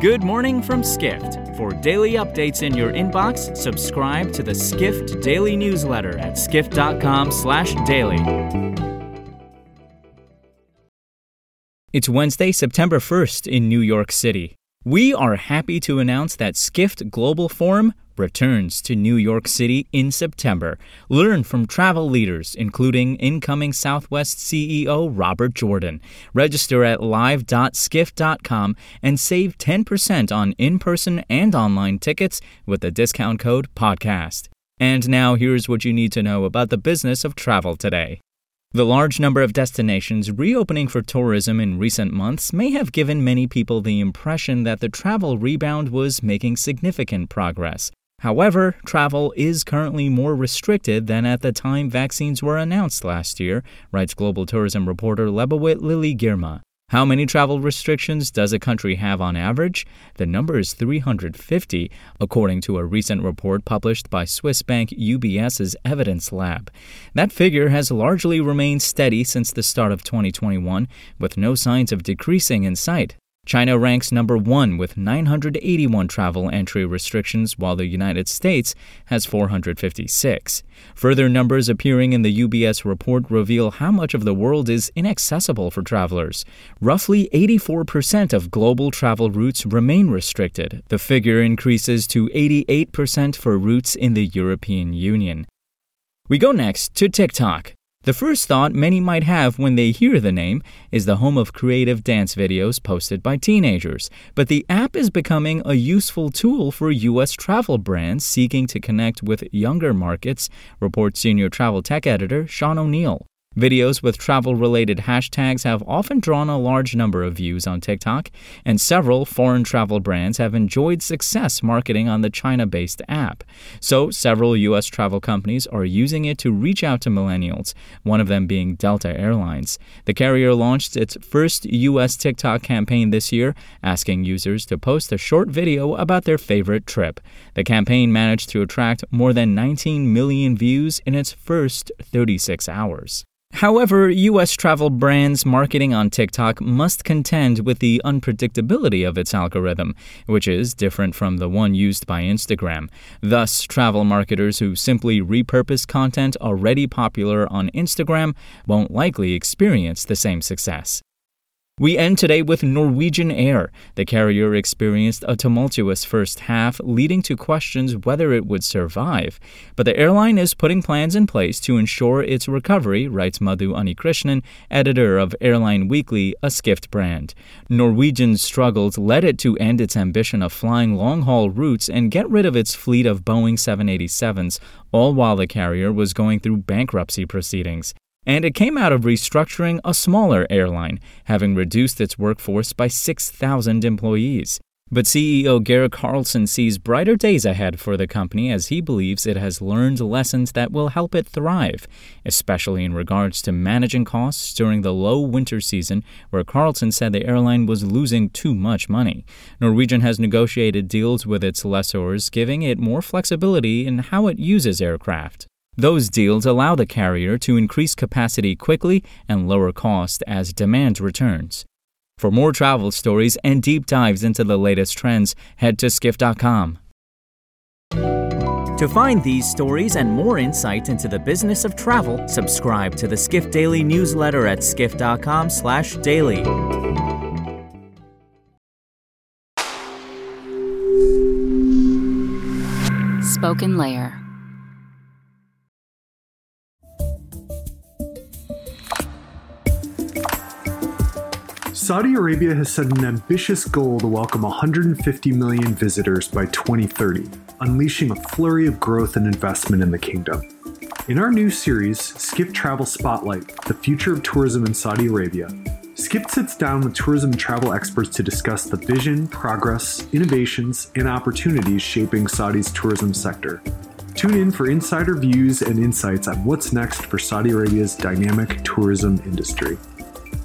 Good morning from Skift. For daily updates in your inbox, subscribe to the Skift Daily newsletter at skift.com/daily. It's Wednesday, September 1st in New York City. We are happy to announce that Skift Global Forum returns to New York City in September. Learn from travel leaders, including incoming Southwest CEO Robert Jordan. Register at live.skift.com and save 10% on in person and online tickets with the discount code PODCAST. And now here's what you need to know about the business of travel today. The large number of destinations reopening for tourism in recent months may have given many people the impression that the travel rebound was making significant progress. However, travel is currently more restricted than at the time vaccines were announced last year, writes global tourism reporter Lebawit Lily Girma. How many travel restrictions does a country have on average? The number is 350, according to a recent report published by Swiss bank UBS's Evidence Lab. That figure has largely remained steady since the start of 2021, with no signs of decreasing in sight. China ranks number one with 981 travel entry restrictions, while the United States has 456. Further numbers appearing in the UBS report reveal how much of the world is inaccessible for travelers. Roughly 84% of global travel routes remain restricted. The figure increases to 88% for routes in the European Union. We go next to TikTok. The first thought many might have when they hear the name is the home of creative dance videos posted by teenagers. But the app is becoming a useful tool for U.S. travel brands seeking to connect with younger markets, reports senior travel tech editor Sean O'Neill. Videos with travel related hashtags have often drawn a large number of views on TikTok, and several foreign travel brands have enjoyed success marketing on the China based app. So, several U.S. travel companies are using it to reach out to millennials, one of them being Delta Airlines. The carrier launched its first U.S. TikTok campaign this year, asking users to post a short video about their favorite trip. The campaign managed to attract more than 19 million views in its first 36 hours. However, U.S. travel brands marketing on TikTok must contend with the unpredictability of its algorithm, which is different from the one used by Instagram. Thus, travel marketers who simply repurpose content already popular on Instagram won't likely experience the same success. We end today with Norwegian Air. The carrier experienced a tumultuous first half, leading to questions whether it would survive. But the airline is putting plans in place to ensure its recovery, writes Madhu Unnikrishnan, editor of Airline Weekly, a Skift brand. Norwegian's struggles led it to end its ambition of flying long haul routes and get rid of its fleet of Boeing 787s, all while the carrier was going through bankruptcy proceedings and it came out of restructuring a smaller airline, having reduced its workforce by 6,000 employees. But CEO Geir Karlsen sees brighter days ahead for the company as he believes it has learned lessons that will help it thrive, especially in regards to managing costs during the low winter season, where Karlsen said the airline was losing too much money. Norwegian has negotiated deals with its lessors, giving it more flexibility in how it uses aircraft. Those deals allow the carrier to increase capacity quickly and lower cost as demand returns. For more travel stories and deep dives into the latest trends, head to skift.com. To find these stories and more insight into the business of travel, subscribe to the Skift Daily newsletter at skift.com/daily. Spoken Layer Saudi Arabia has set an ambitious goal to welcome 150 million visitors by 2030, unleashing a flurry of growth and investment in the kingdom. In our new series, Skift Travel Spotlight The Future of Tourism in Saudi Arabia, Skift sits down with tourism and travel experts to discuss the vision, progress, innovations, and opportunities shaping Saudi's tourism sector. Tune in for insider views and insights on what's next for Saudi Arabia's dynamic tourism industry.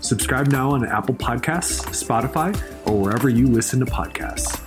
Subscribe now on Apple Podcasts, Spotify, or wherever you listen to podcasts.